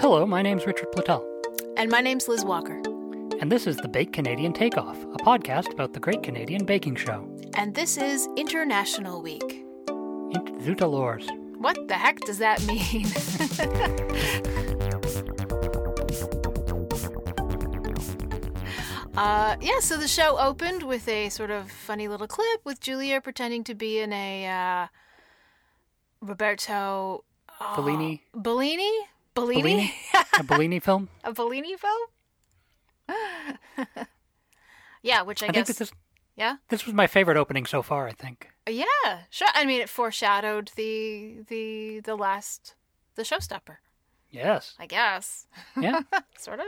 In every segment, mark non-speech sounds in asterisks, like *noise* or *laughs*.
Hello, my name's Richard Platel, And my name's Liz Walker. and this is the Bake Canadian Takeoff, a podcast about the Great Canadian Baking Show. And this is International Week. Zutalors. What the heck does that mean? *laughs* uh, yeah, so the show opened with a sort of funny little clip with Julia pretending to be in a uh, Roberto oh, Bellini. Bellini? Bellini? Bellini? a Bellini *laughs* film? a Bellini film? *laughs* yeah, which I, I think guess. that this, yeah? this was my favorite opening so far, I think. Yeah, sure. I mean, it foreshadowed the the the last the showstopper. Yes. I guess, Yeah. *laughs* sort of.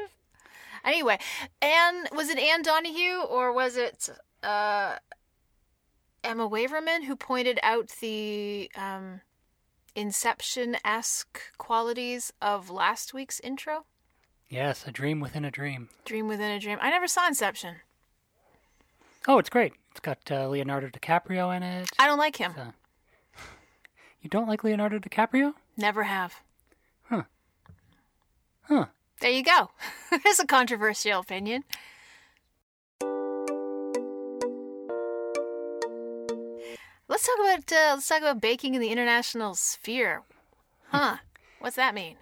Anyway, Anne was it Anne Donahue or was it uh, Emma Waverman who pointed out the um, Inception esque qualities of last week's intro? yes, a dream within a dream. Dream within a dream. I never saw Inception. Oh, it's great. It's got uh, Leonardo DiCaprio in it. I don't like him. So- You don't like Leonardo DiCaprio? Never have. Huh. Huh. There you go. *laughs* There's a controversial opinion. Let's talk about uh, let's talk about baking in the international sphere. Huh? What's that mean?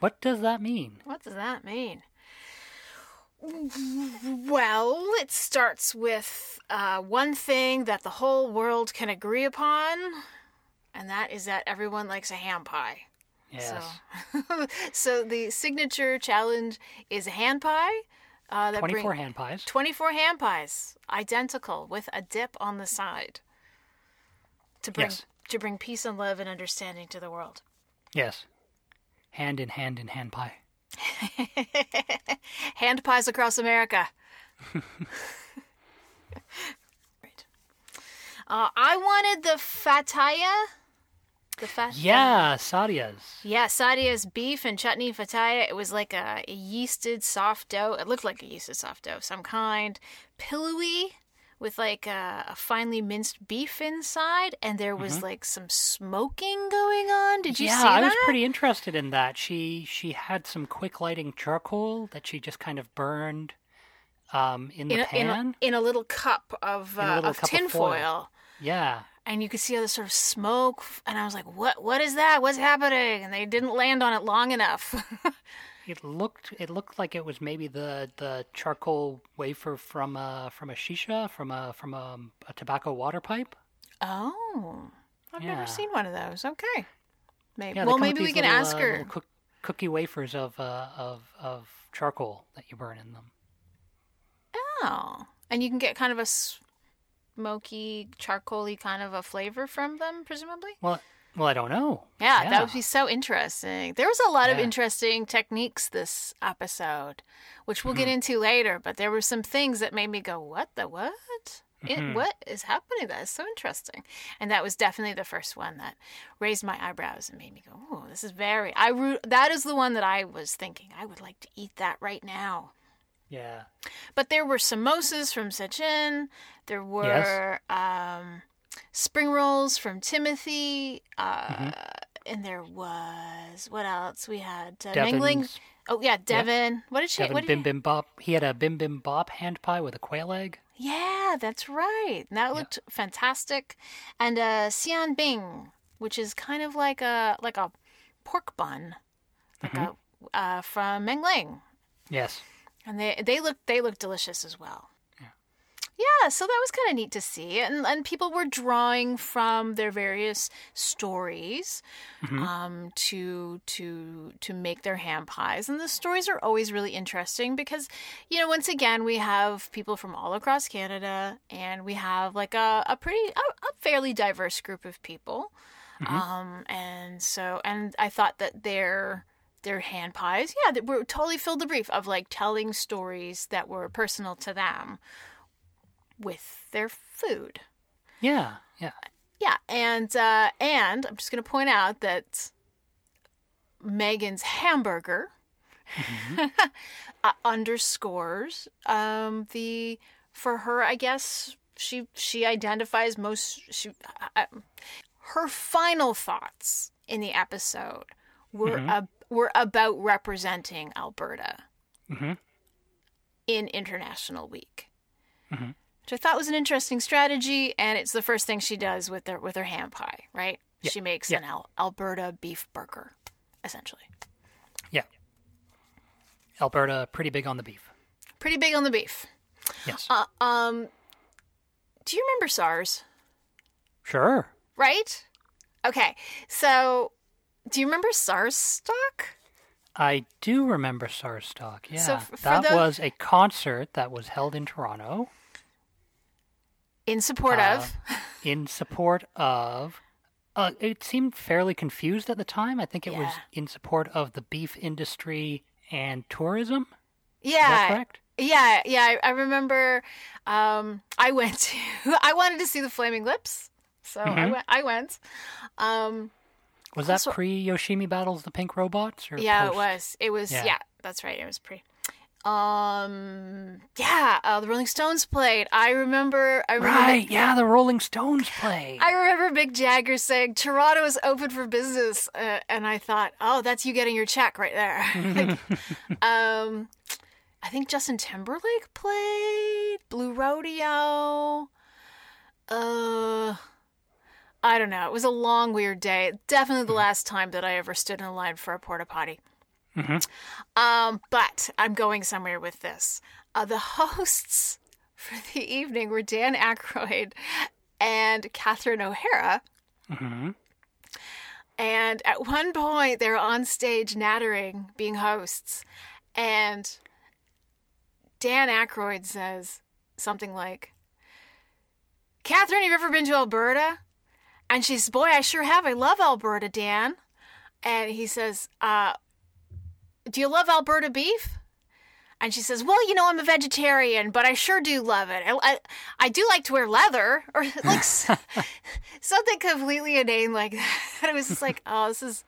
What does that mean? What does that mean? Well, it starts with uh, one thing that the whole world can agree upon, and that is that everyone likes a ham pie. Yes. So, *laughs* so the signature challenge is a hand pie. Uh, that 24 bring, hand pies. 24 hand pies, identical, with a dip on the side. To bring Yes. to bring peace and love and understanding to the world. Yes. Hand in hand in hand pie. *laughs* hand pies across America. *laughs* Right. Uh, I wanted the fataya. The fat. Yeah, Sadia's. Yeah, Sadia's beef and chutney fataya. It was like a, a yeasted soft dough. It looked like a yeasted soft dough of some kind. Pillowy with like a, a finely minced beef inside. And there was like some smoking going on. Did you Mm-hmm. yeah, see I was pretty interested in that. She she had some quick lighting charcoal that she just kind of burned um, in the in a, in, pan. a, in a little cup of, a uh, little of tinfoil. foil. yeah, and you could see all this sort of smoke and i was like what what is that what's happening and they didn't land on it long enough *laughs* it looked it looked like it was maybe the, the charcoal wafer from a from a shisha from a from a, a tobacco water pipe. oh i've Yeah. never seen one of those okay maybe Yeah, well maybe we can little, ask uh, her cook, cookie wafers of uh, of of charcoal that you burn in them. oh and you can get kind of a smoky charcoaly kind of a flavor from them presumably Well, well, I don't know. yeah, that would be so interesting. There was a lot of interesting techniques this episode, which we'll get Mm-hmm. into later. But there were some things that made me go, "What the what? It, Mhm. what is happening? That is so interesting." And that was definitely the first one that raised my eyebrows and made me go, "Oh, this is very." I that is the one that I was thinking I would like to eat that right now. Yeah. But there were samosas from Sachin. There were um, spring rolls from Timothy. Uh, Mm-hmm. And there was what else? We had uh, Mengling. Oh yeah, Devin. What did she? Devin what did Bim he- Bim Bop. He had a Bibimbap hand pie with a quail egg. Yeah, that's right. And That looked fantastic. And uh, Xian Bing, which is kind of like a like a pork bun, like Mm-hmm. a uh, from Mengling. Yes. and they they look they look delicious as well. Yeah, so that was kind of neat to see, and and people were drawing from their various stories um, to to to make their ham pies, and the stories are always really interesting because you know once again we have people from all across Canada, and we have like a a pretty a, a fairly diverse group of people, um, and so and I thought that their their hand pies, yeah, that were totally filled the brief of like telling stories that were personal to them with their food. Yeah. Yeah. Yeah, and uh, and I'm just going to point out that Megan's hamburger *laughs* uh, underscores um, the for her. I guess she she identifies most. She uh, her final thoughts in the episode were ab- were about representing Alberta Mhm. in International Week, Mhm. Which I thought was an interesting strategy. And it's the first thing she does with her with her ham pie, right? Yeah. She makes Yeah. an Al- Alberta beef burger, essentially. Yeah. Alberta, pretty big on the beef. Pretty big on the beef. Yes. Uh, um, do you remember SARS? sure. Right? Okay, so do you remember SARS stock? I do remember SARS Stock. Yeah. So f- that the- was a concert that was held in Toronto In support Uh, of. in support of. Uh, it seemed fairly confused at the time. I think it was in support of the beef industry and tourism. Is Yeah. that correct? Yeah, yeah, I, I remember. Um, I went to. *laughs* I wanted to see the Flaming Lips, so I Mhm. went. I went. Um, Was that Also- pre Yoshimi battles the Pink Robots? Or yeah, post? it was. It was. Yeah. Yeah. that's right. It was pretty. Um, yeah, uh, the Rolling Stones played. I remember. I remember. Right. Yeah, the Rolling Stones played. I remember Mick Jagger saying Toronto is open for business, uh, and I thought, oh, that's you getting your check right there. *laughs* Like, *laughs* um, I think Justin Timberlake played Blue Rodeo. Uh, I don't know. It was a long, weird day. Definitely the last time that I ever stood in line for a porta potty. Mhm. Um, but I'm going somewhere with this. Uh, the hosts for the evening were Dan Aykroyd and Catherine O'Hara. hmm And at one point, they're on stage nattering, being hosts. And Dan Aykroyd says something like, Catherine, have you ever been to Alberta? And she says, Boy, I sure have. I love Alberta, Dan. And he says, uh, Do you love Alberta beef? And she says, "Well, you know, I'm a vegetarian, but I sure do love it. I, I, I do like to wear leather, *laughs* or *laughs* like something completely inane like that. *laughs* It was just like, oh, this is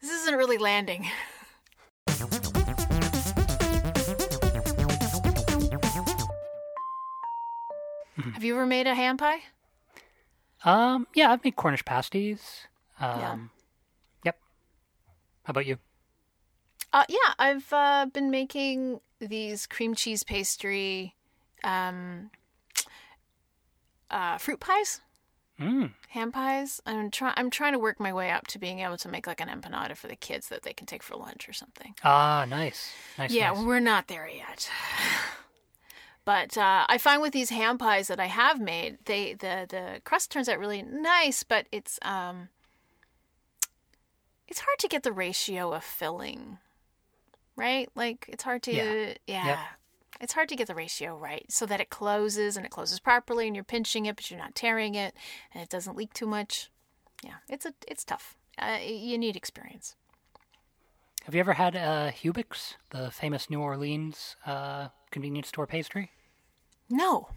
this isn't really landing. Have you ever made a ham pie? Um, yeah, I've made Cornish pasties. Um, Yeah. Yep. How about you? Uh, yeah, I've uh, been making these cream cheese pastry um, uh, fruit pies. Mm. ham pies. I'm trying. I'm trying to work my way up to being able to make like an empanada for the kids that they can take for lunch or something. Ah, nice. Nice. yeah, nice. we're not there yet. *sighs* But uh, I find with these ham pies that I have made, they the the crust turns out really nice, but it's um it's hard to get the ratio of filling, right? Like it's hard to Yeah. yeah. Yep. It's hard to get the ratio right so that it closes and it closes properly and you're pinching it but you're not tearing it and it doesn't leak too much. Yeah, it's a it's tough. Uh, you need experience. Have you ever had uh, Hubig's, the famous New Orleans uh, convenience store pastry? No,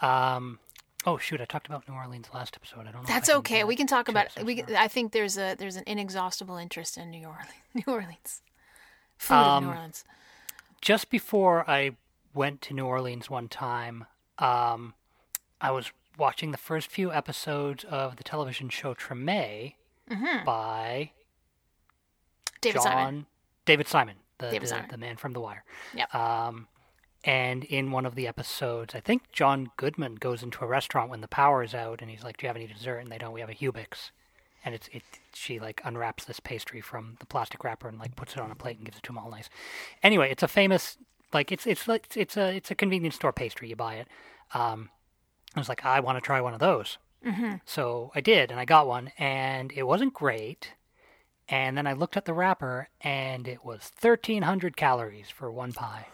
Um, oh shoot, I talked about New Orleans last episode. I don't. I that's can, okay. uh, We can talk about we. can- I think there's a there's an inexhaustible interest in New Orleans. *laughs* New Orleans, food of New Um, Orleans. just before I went to New Orleans one time, um, I was watching the first few episodes of the television show Treme by Mm-hmm. David John Simon. David Simon, the David the, Simon. the man from The Wire. Yep. Um, and in one of the episodes, I think John Goodman goes into a restaurant when the power is out, and he's like, "Do you have any dessert?" And they don't. We have a Hubig's. And it's it. She like unwraps this pastry from the plastic wrapper and like puts it on a plate and gives it to him all nice. Anyway, it's a famous like it's it's like it's a it's a convenience store pastry. You buy it. Um, I was like, I want to try one of those. Mm-hmm. So I did, and I got one, and it wasn't great. And then I looked at the wrapper, and it was 1,300 calories for one pie,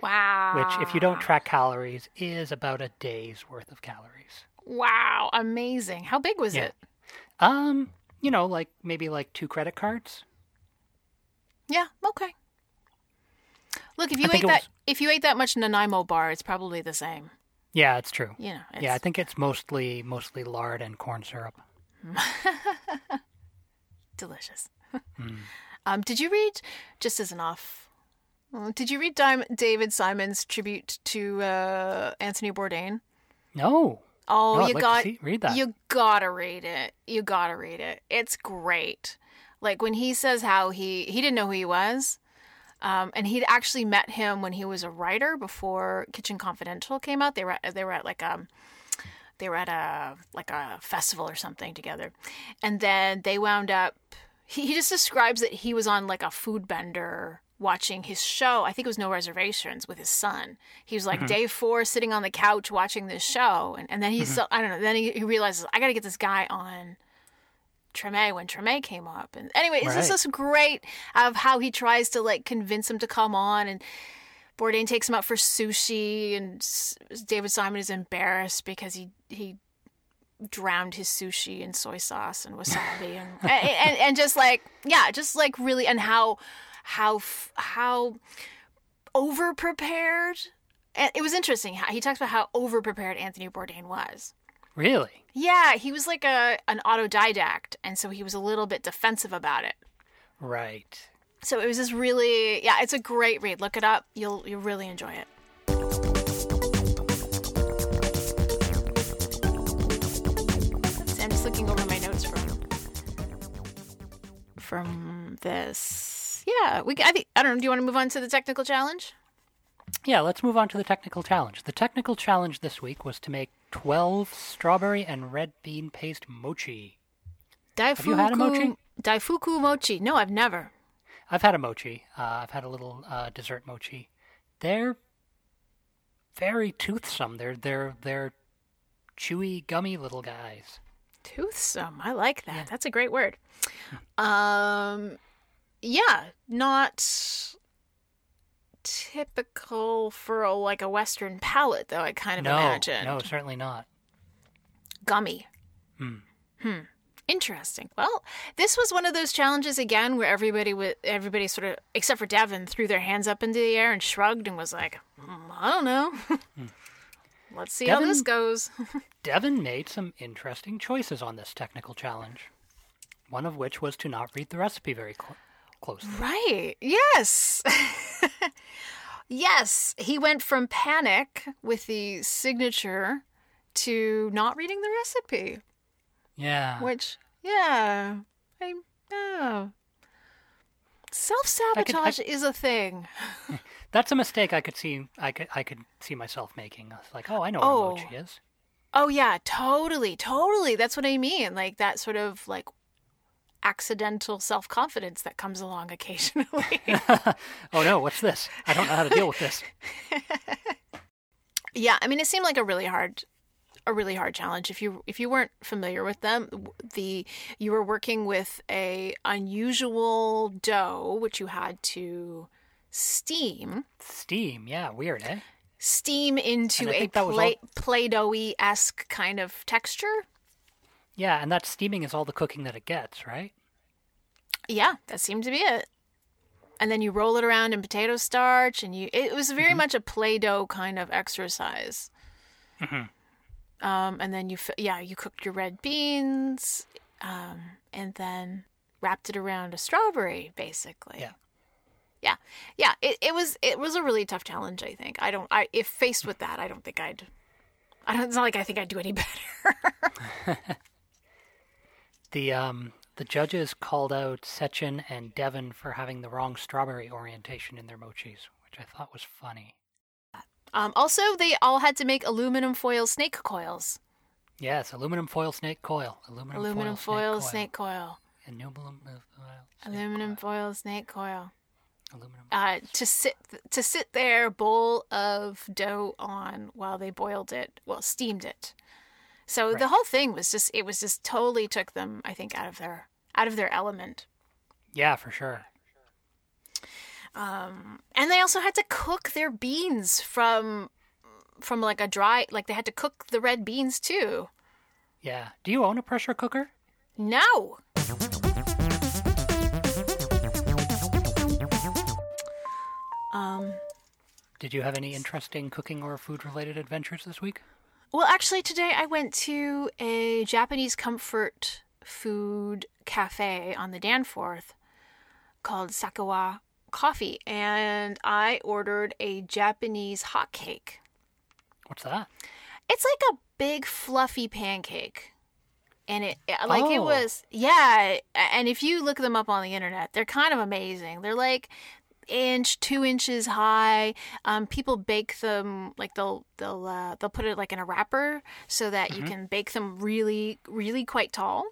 Wow. which, if you don't track calories, is about a day's worth of calories. Wow, amazing. How big was Yeah. it? Um, you know, like maybe like two credit cards. Yeah. Okay. Look, if you I ate that was- if you ate that much Nanaimo bar, it's probably the same. Yeah, it's true. You know. It's, Yeah, I think it's mostly mostly lard and corn syrup. *laughs* delicious. Hmm. *laughs* um, did you read just as an off? Did you read David Simon's tribute to uh, Anthony Bourdain? No. Oh, No, you like to got see- read that. you gotta read it. You gotta read it. It's great. Like when he says how he he didn't know who he was, um, and he'd actually met him when he was a writer before Kitchen Confidential came out. They were they were at like um they were at a like a festival or something together, and then they wound up. He, he just describes that he was on like a food bender watching his show. I think it was No Reservations with his son. He was like mm-hmm. day four sitting on the couch watching this show. And, and then he's, mm-hmm. so, I don't know, then he, he realizes, I got to get this guy on Treme when Treme came up. And anyway, it's just this great of how he tries to like convince him to come on. And Bourdain takes him out for sushi. And David Simon is embarrassed because he, he, drowned his sushi in soy sauce and wasabi and, and, and and just like yeah just like really and how how f- how over prepared and it was interesting how he talks about how over prepared Anthony Bourdain was Really? yeah he was like a an autodidact and so he was a little bit defensive about it Right. so it was just really yeah it's a great read look it up you'll you'll really enjoy it I'm just looking over my notes from from this. Yeah, we. I think I don't know. Do you want to move on to the technical challenge? Yeah, let's move on to the technical challenge. The technical challenge this week was to make 12 strawberry and red bean paste mochi. Daifuku, you had a mochi? Daifuku mochi. No, I've never. I've had a mochi. Uh, I've had a little uh, dessert mochi. They're very toothsome. They're they're they're chewy, gummy little guys. Toothsome. I like that. That's a great word. Um, yeah, not typical for a, like a Western palate, though. I kind of no, imagine no, certainly not. gummy. Hmm. Interesting. Well, this was one of those challenges again where everybody would everybody sort of except for Devin threw their hands up into the air and shrugged and was like, "Mm, I don't know. *laughs* Let's see how this goes. *laughs* Devin made some interesting choices on this technical challenge. One of which was to not read the recipe very cl- closely. Right. Yes. *laughs* yes. He went from panic with the signature to not reading the recipe, Yeah. which, yeah, I know. Self sabotage is a thing. *laughs* That's a mistake I could see I could I could see myself making. I was like, "Oh, I know Oh. what a mochi is." Oh, yeah, totally. Totally. That's what I mean. Like that sort of like accidental self confidence that comes along occasionally. *laughs* oh no, what's this? I don't know how to deal with this. *laughs* Yeah, I mean, it seemed like a really hard, a really hard challenge. If you if you weren't familiar with them, the you were working with a unusual dough which you had to steam, Steam, yeah, weird, eh? steam into a I a think that was play, play-doughy esque kind of texture. Yeah, and that steaming is all the cooking that it gets, right? Yeah, that seemed to be it. And then you roll it around in potato starch, and you it was very much a play-doh kind of exercise. Um, and then you, yeah, you cooked your red beans, um, and then wrapped it around a strawberry, basically. Yeah. yeah, yeah. It, it was it was a really tough challenge. I think I don't. I if faced with that, I don't think I'd. I don't. It's not like I think I'd do any *laughs* better. *laughs* The um the judges called out Sachin and Devin for having the wrong strawberry orientation in their mochis, which I thought was funny. um, also, they all had to make aluminum foil snake coils. Yes, aluminum foil snake coil. Aluminum, Aluminum foil, foil snake coil. Aluminum foil. snake Aluminum foil snake coil. coil. Aluminum. Uh, to sit to sit their bowl of dough on while they boiled it, well, steamed it. So the whole thing was just it was just totally took them, I think, out of their out of their element. Yeah, for sure. And they also had to cook their beans from from like a dry like they had to cook the red beans too. Yeah. Do you own a pressure cooker? No. Um Did you have any interesting cooking or food related adventures this week? Well, actually, today I went to a Japanese comfort food cafe on the Danforth called Sakawa Coffee, and I ordered a Japanese hot cake. What's that? It's like a big, fluffy pancake. and it like it Oh. was yeah. And if you look them up on the internet, they're kind of amazing. They're like inch, two inches high. Um, people bake them like they'll they'll uh, they'll put it like in a wrapper so that you can bake them really really quite tall.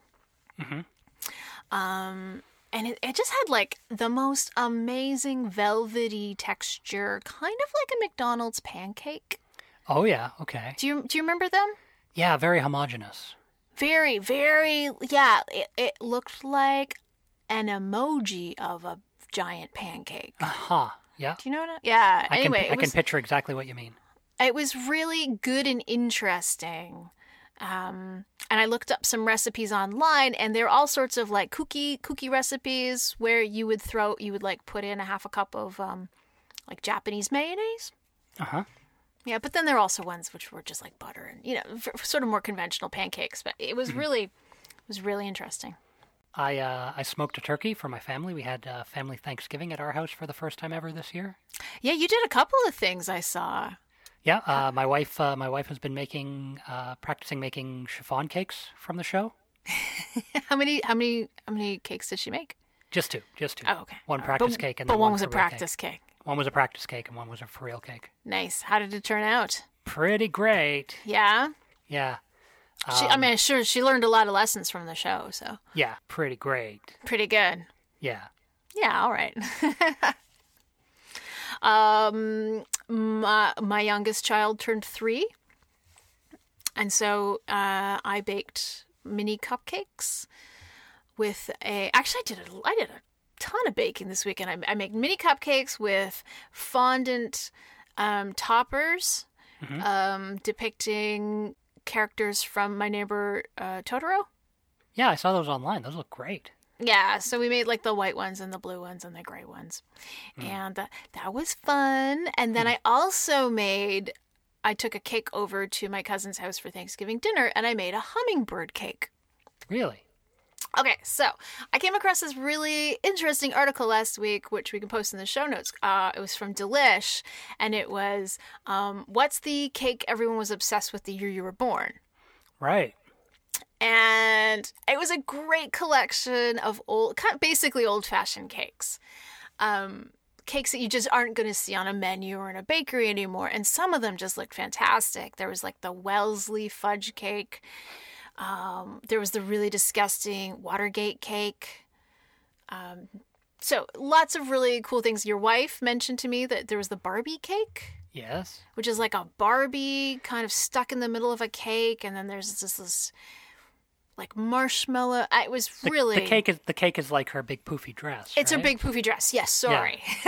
Um, and it, it just had like the most amazing velvety texture, kind of like a McDonald's pancake. Oh yeah, okay. Do you do you remember them? Yeah, very homogenous. Very, very, yeah. It, it looked like an emoji of a giant pancake. Aha. Uh-huh. Yeah. Do you know what? I, yeah. I anyway, can I it can picture exactly what you mean. it was really good and interesting. Um, and I looked up some recipes online, and there are all sorts of like cookie cookie recipes where you would throw you would like put in a half a cup of um, like Japanese mayonnaise. Uh huh. Yeah, but then there are also ones which were just like butter and you know sort of more conventional pancakes. But it was really it was really interesting. I uh, I smoked a turkey for my family. We had uh, family Thanksgiving at our house for the first time ever this year. Yeah, you did a couple of things I saw. Yeah, uh, my wife uh, my wife has been making uh, practicing making chiffon cakes from the show. *laughs* How many how many how many cakes did she make? Just two, just two. Oh, okay. One practice but, cake and but then one But one was a real cake. practice cake. One was a practice cake and one was a for real cake. Nice. How did it turn out? Pretty great. Yeah. Yeah, She, Um, I mean, sure, she learned a lot of lessons from the show, so yeah, pretty great. pretty good. Yeah. Yeah, all right. *laughs* um, my, my youngest child turned three, and so uh, I baked mini cupcakes with a. Actually, I did a, I did a ton of baking this weekend. I, I made mini cupcakes with fondant um, toppers um, depicting characters from my neighbor uh, Totoro. Yeah, I saw those online. Those look great. Yeah, so we made like the white ones and the blue ones and the gray ones. And uh, that was fun. And then I also made, I took a cake over to my cousin's house for Thanksgiving dinner and I made a hummingbird cake. Really? Okay, so I came across this really interesting article last week, which we can post in the show notes. Uh, it was from Delish, and it was um, What's the cake everyone was obsessed with the year you were born? Right. and it was a great collection of old, kind of basically old-fashioned cakes. Um, cakes that you just aren't going to see on a menu or in a bakery anymore, and some of them just looked fantastic. There was like the Wellesley fudge cake. Um, there was the really disgusting Watergate cake. Um, so lots of really cool things. Your wife mentioned to me that there was the Barbie cake Yes. which is like a Barbie kind of stuck in the middle of a cake, and then there's this this like marshmallow. I- It was The, really the cake is the cake is like her big poofy dress. It's her big poofy dress. Yes, sorry. *laughs*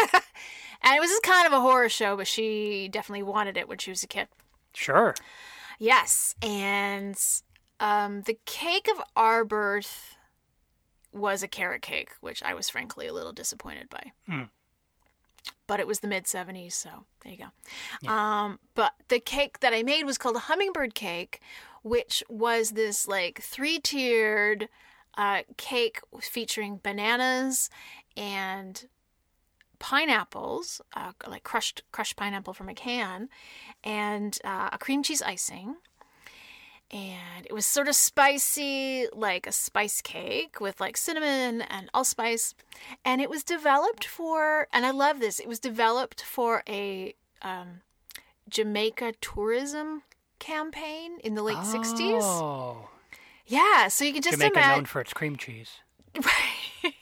and it was just kind of a horror show, but she definitely wanted it when she was a kid. Sure. Yes, and um, the cake of our birth was a carrot cake, which I was frankly a little disappointed by. Mm. But it was the mid 70s, so there you go. Um, but the cake that I made was called a hummingbird cake, which was this like three tiered uh, cake featuring bananas and pineapples, uh, like crushed crushed pineapple from a can, and uh, a cream cheese icing. And it was sort of spicy, like a spice cake with like cinnamon and allspice. And it was developed for, and I love this, it was developed for a um, Jamaica tourism campaign in the late 60s. Oh. Yeah, so you can just Jamaica imagine. known for its cream cheese. *laughs* Right.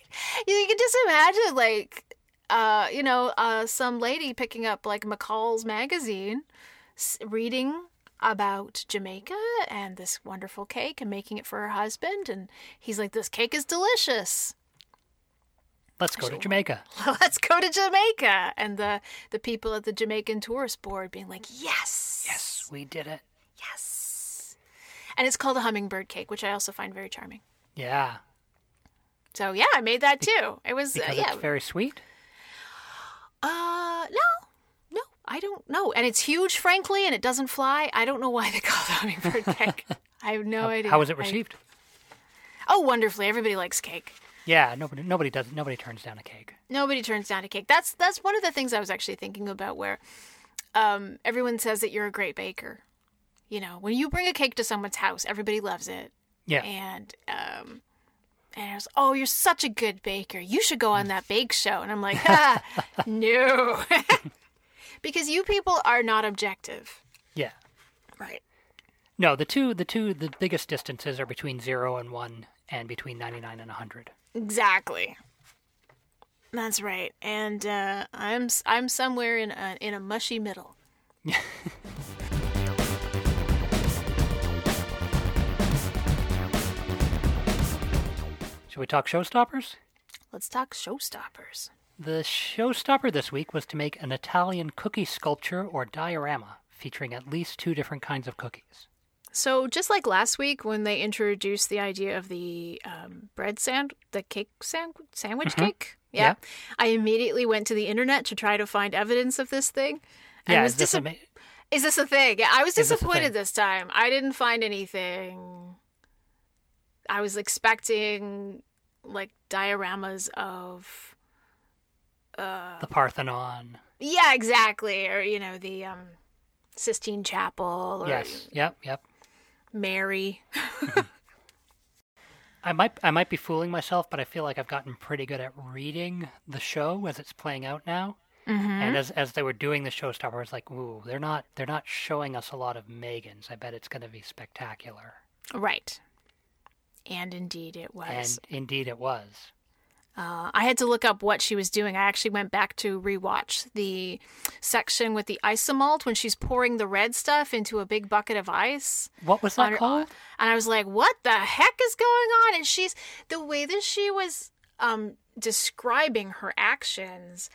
you can just imagine, like, uh, you know, uh, some lady picking up like McCall's magazine, reading about Jamaica and this wonderful cake and making it for her husband. And he's like, This cake is delicious. Let's go to Jamaica. *laughs* Let's go to Jamaica. And the, the people at the Jamaican Tourist Board being like, Yes. Yes, we did it. Yes. And it's called a hummingbird cake, which I also find very charming. Yeah. So yeah, I made that too. It was uh, yeah. it's very sweet. Uh, no, I don't know. And it's huge, frankly, and it doesn't fly. I don't know why they call it hummingbird cake. I have no idea. How was it I- received? oh, wonderfully. Everybody likes cake. Yeah, nobody nobody does nobody turns down a cake. Nobody turns down a cake. That's that's one of the things I was actually thinking about. Where um, everyone says that you're a great baker. You know, when you bring a cake to someone's house, everybody loves it. Yeah. And um, and I was, oh, you're such a good baker. You should go on that bake show. And I'm like, ah, *laughs* no, *laughs* because you people are not objective. Yeah. Right. No, the two the two the biggest distances are between 0 and 1 and between 99 and 100. Exactly. That's right. And uh, I'm I'm somewhere in a, in a mushy middle. *laughs* Should we talk showstoppers? Let's talk showstoppers. The showstopper this week was to make an Italian cookie sculpture or diorama featuring at least two different kinds of cookies. So just like last week when they introduced the idea of the um, bread sand, the cake sand- sandwich cake, yeah, Yeah. I immediately went to the internet to try to find evidence of this thing. And yeah, was is this, ama- is this a thing? Yeah, I was Is this disappointed this time. I didn't find anything. I was expecting like dioramas of the Parthenon. yeah, exactly, or you know the um, Sistine Chapel or Yes. Yep. Yep. Mary. I might I might be fooling myself, but I feel like I've gotten pretty good at reading the show as it's playing out now. Mm-hmm. And as as they were doing the showstopper, I was like, "Ooh, they're not they're not showing us a lot of Megans. I bet it's going to be spectacular." Right. And indeed it was. And indeed, it was. Uh, I had to look up what she was doing. I actually went back to rewatch the section with the isomalt when she's pouring the red stuff into a big bucket of ice. What was that her- called? And I was like, what the heck is going on? And she's the way that she was um, describing her actions.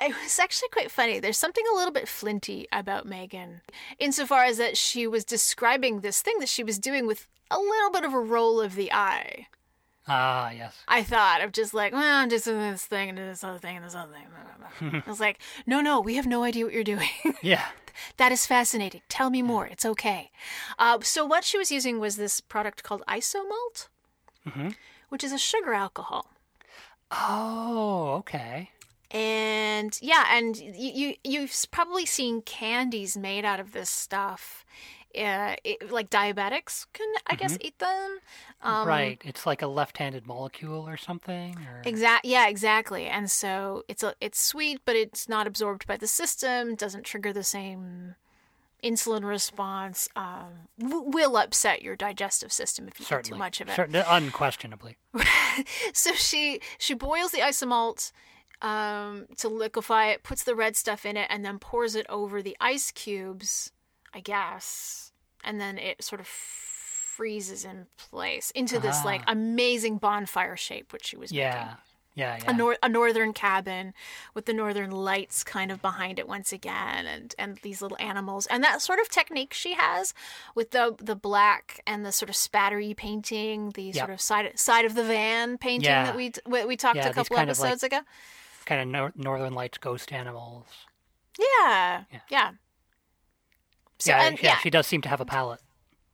It was actually quite funny. There's something a little bit flinty about Megan, insofar as that she was describing this thing that she was doing with a little bit of a roll of the eye. Ah, yes. I thought of just like, well, I'm just doing this thing and this other thing and this other thing. *laughs* I was like, no, no, we have no idea what you're doing. *laughs* Yeah. that is fascinating. Tell me more. It's okay. Uh, so what she was using was this product called isomalt, which is a sugar alcohol. Oh, okay. And yeah, and you, you you've probably seen candies made out of this stuff. Uh, it, like diabetics can, I guess, eat them. Um, right. It's like a left-handed molecule or something. Or... Exact. Yeah, exactly. And so it's a it's sweet, but it's not absorbed by the system. Doesn't trigger the same insulin response. Um, w- will upset your digestive system if you Certainly. get too much of it. Certain- unquestionably. *laughs* So she she boils the isomalt um, to liquefy it, puts the red stuff in it, and then pours it over the ice cubes. I guess, and then it sort of freezes in place into this ah. like amazing bonfire shape, which she was making Yeah. Yeah, yeah. a, nor- a northern cabin with the northern lights kind of behind it once again and and these little animals and that sort of technique she has with the the black and the sort of spattery painting the Yep. sort of side side of the van painting Yeah. that we we, we talked Yeah, a couple of, like, episodes ago kind of nor- Northern Lights ghost animals. yeah yeah, so yeah, and yeah, she does seem to have a palette.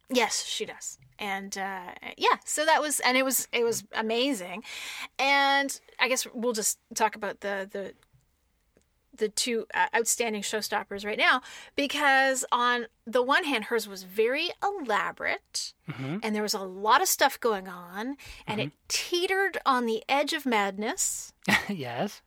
Yes, she does. And uh, yeah, so that was, and it was, it was amazing. And I guess we'll just talk about the the the two uh, outstanding showstoppers right now because on the one hand, hers was very elaborate, and there was a lot of stuff going on, and it teetered on the edge of madness. *laughs* yes.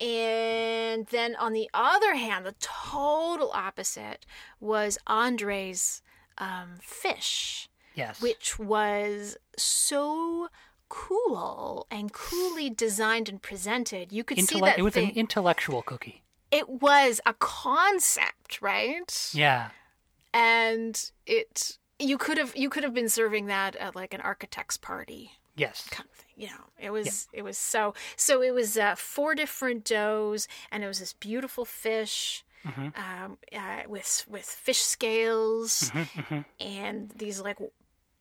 And then on the other hand, the total opposite was Andre's um, fish Yes. which was so cool and coolly designed and presented. You could see that it was thing. an intellectual cookie. it was a concept, right? Yeah. And it you could have you could have been serving that at like an architect's party Yes. kind of thing. You know, it was it was so so it was uh, four different doughs, and it was this beautiful fish. Um, uh, with with fish scales and these like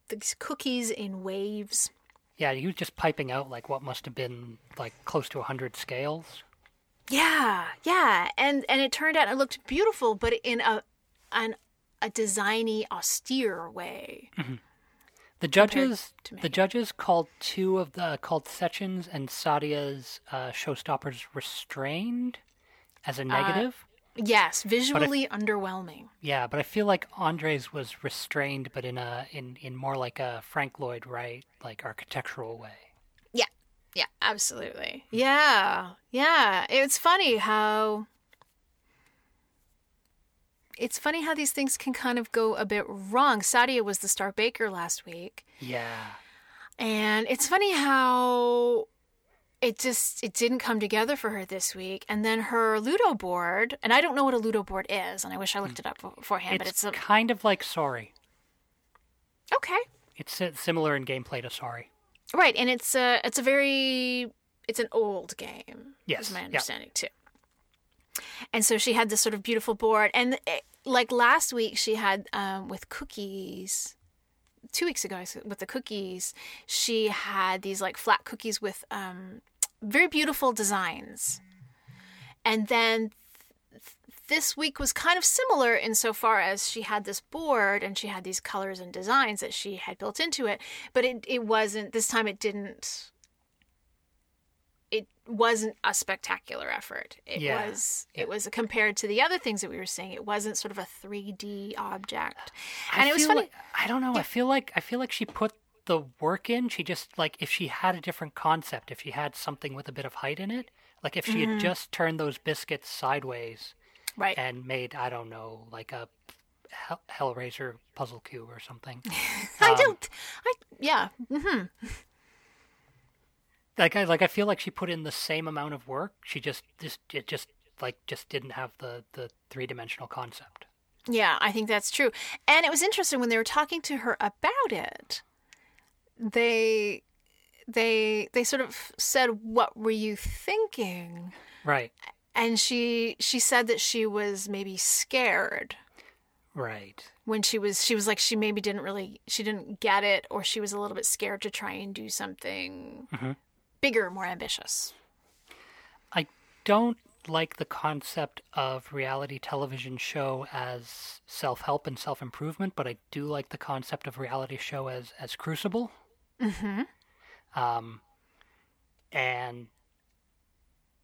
these cookies in waves. Yeah, he was just piping out like what must have been like close to a hundred scales. Yeah, yeah, and and it turned out it looked beautiful, but in a an a designy, austere way. The judges, the judges called two of the called Sachin's and Sadia's uh, showstoppers restrained as a negative. Yes, visually underwhelming. Yeah, but I feel like Andre's was restrained, but in a in in more like a Frank Lloyd Wright like architectural way. Yeah, yeah, absolutely. Yeah, yeah. It's funny how it's funny how these things can kind of go a bit wrong. Sadia was the star baker last week. Yeah. And it's funny how it just it didn't come together for her this week. And then her Ludo board, and I don't know what a Ludo board is, and I wish I looked it up beforehand, It's, but it's a, kind of like Sorry. okay. It's similar in gameplay to Sorry. Right, and it's a it's a very it's an old game. Yes, is my yeah. understanding too. And so she had this sort of beautiful board, and it, like last week she had um, with cookies. Two weeks ago, with the cookies, she had these like flat cookies with um, very beautiful designs. And then this week was kind of similar insofar as she had this board and she had these colors and designs that she had built into it, but it, it wasn't, this time it didn't, it wasn't a spectacular effort. It Yeah. was, it was compared to the other things that we were seeing, it wasn't sort of a 3D object. And I it was funny. like- I don't know. I feel like I feel like she put the work in. She just like if she had a different concept, if she had something with a bit of height in it, like if she Mm-hmm. had just turned those biscuits sideways right. and made I don't know like a Hell- Hellraiser puzzle cube or something. *laughs* I um, don't, I, yeah. Mm hmm like I like I feel like she put in the same amount of work. She just just it just like just didn't have the the three dimensional concept. Yeah, I think that's true. And it was interesting when they were talking to her about it. They they they sort of said what were you thinking? Right. And she she said that she was maybe scared Right. when she was she was like she maybe didn't really she didn't get it or she was a little bit scared to try and do something Mhm. Bigger, more ambitious. I don't like the concept of reality television show as self-help and self-improvement, but I do like the concept of reality show as as crucible. Mm-hmm. Um, and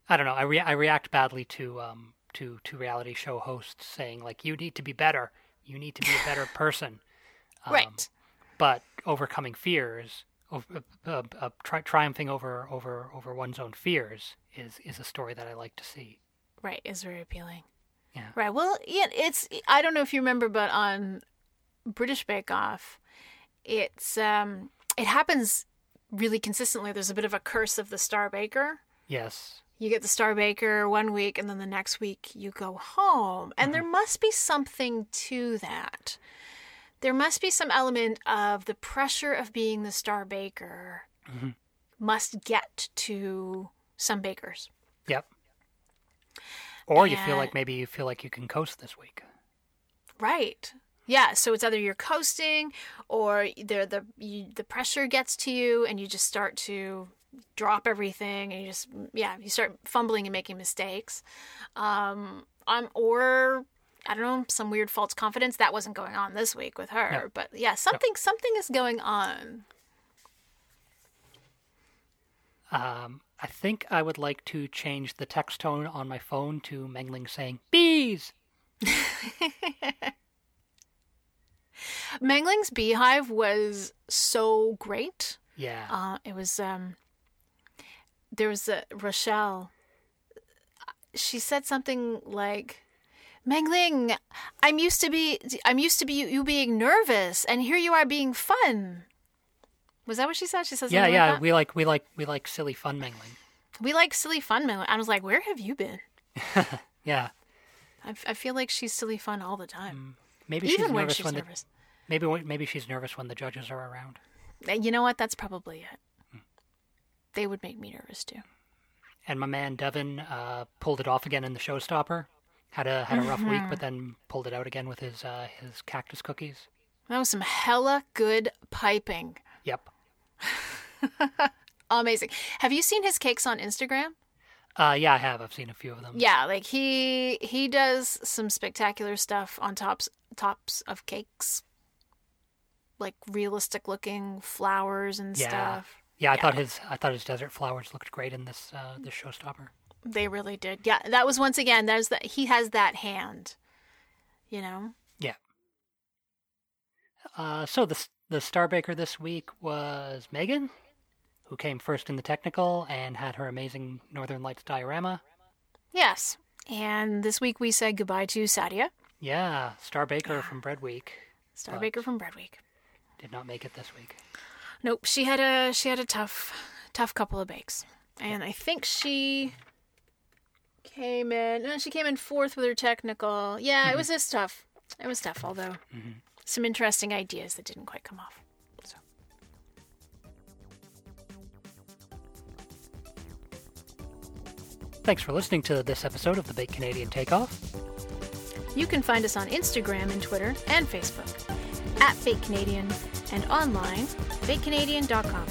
I don't know. I re- I react badly to um to to reality show hosts saying like you need to be better, you need to be a better *laughs* person. Um, right. But overcoming fears, of- uh, uh, tri- triumphing over over over one's own fears is is a story that I like to see. Right, is very appealing. Yeah. Right. Well, yeah, it's I don't know if you remember, but on British Bake Off, it's um it happens really consistently. There's a bit of a curse of the star baker. Yes. You get the star baker one week, and then the next week you go home, and there must be something to that. There must be some element of the pressure of being the star baker Mhm. must get to some bakers. Yep. Or you feel like maybe you feel like you can coast this week. Right. Yeah. So it's either you're coasting, or the the you, the pressure gets to you, and you just start to drop everything, and you just yeah, you start fumbling and making mistakes. Um, um, or I don't know, some weird false confidence that wasn't going on this week with her, Yeah. but yeah, something something is going on. Um, I think I would like to change the text tone on my phone to Mengling saying bees. *laughs* Mengling's beehive was so great. Yeah. Uh, it was um, there was a Rochelle. She said something like, "Mengling, I'm used to be I'm used to be you being nervous, and here you are being fun." Was that what she said? She says, something yeah, like yeah. We like we like we like silly fun Mengling. We like silly fun, Mengling. I was like, "Where have you been?" *laughs* Yeah. I, I feel like she's silly fun all the time, mm, Maybe even she's when nervous she's when nervous. the maybe maybe she's nervous when the judges are around. Uh, you know what? That's probably it. Hmm. They would make me nervous too. And my man Devin uh, pulled it off again in the showstopper. Had a had a rough week, Mm-hmm. but then pulled it out again with his uh, his cactus cookies. That was some hella good piping. Yep. *laughs* Amazing. Have you seen his cakes on Instagram? Uh, yeah, I have. I've seen a few of them. Yeah, like he he does some spectacular stuff on tops tops of cakes. Like realistic looking flowers and Yeah. stuff. Yeah, I Yeah. thought his I thought his desert flowers looked great in this uh, this showstopper. They really did. Yeah, that was once again. There's that he has that hand. You know. Yeah. Uh, so the the Starbaker this week was Megan, who came first in the technical and had her amazing Northern Lights diorama. Yes. And this week we said goodbye to Sadia. Yeah, Starbaker yeah. from Bread Week. Starbaker from Bread Week. Did not make it this week. Nope, she had a she had a tough tough couple of bakes. And I think she came in no, she came in fourth with her technical. Yeah, mm-hmm. it was just tough. It was tough, although mm-hmm. some interesting ideas that didn't quite come off. So Thanks for listening to this episode of the Baked Canadian Takeoff. You can find us on Instagram and Twitter and Facebook at Baked Canadian and online, bakedcanadian.com.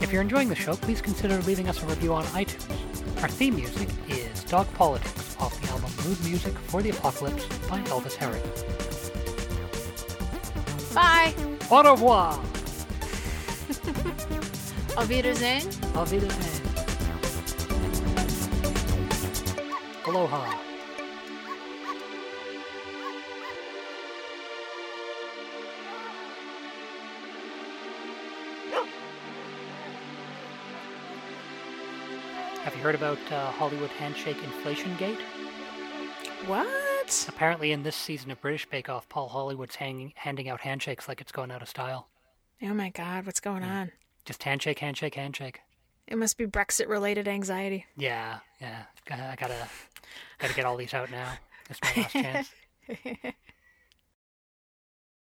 If you're enjoying the show, please consider leaving us a review on iTunes. Our theme music is Dog Politics off the album Mood Music for the Apocalypse by Elvis Herod. Bye! Au revoir! *laughs* Auf Wiedersehen! Auf Wiedersehen! Aloha! Heard about uh, Hollywood Handshake Inflation Gate? What? Apparently, in this season of British Bake Off, Paul Hollywood's hanging, handing out handshakes like it's going out of style. Oh my God, what's going yeah. on? Just handshake, handshake, handshake. It must be Brexit-related anxiety. Yeah, yeah. I gotta, gotta get all these out now. It's my last chance. *laughs*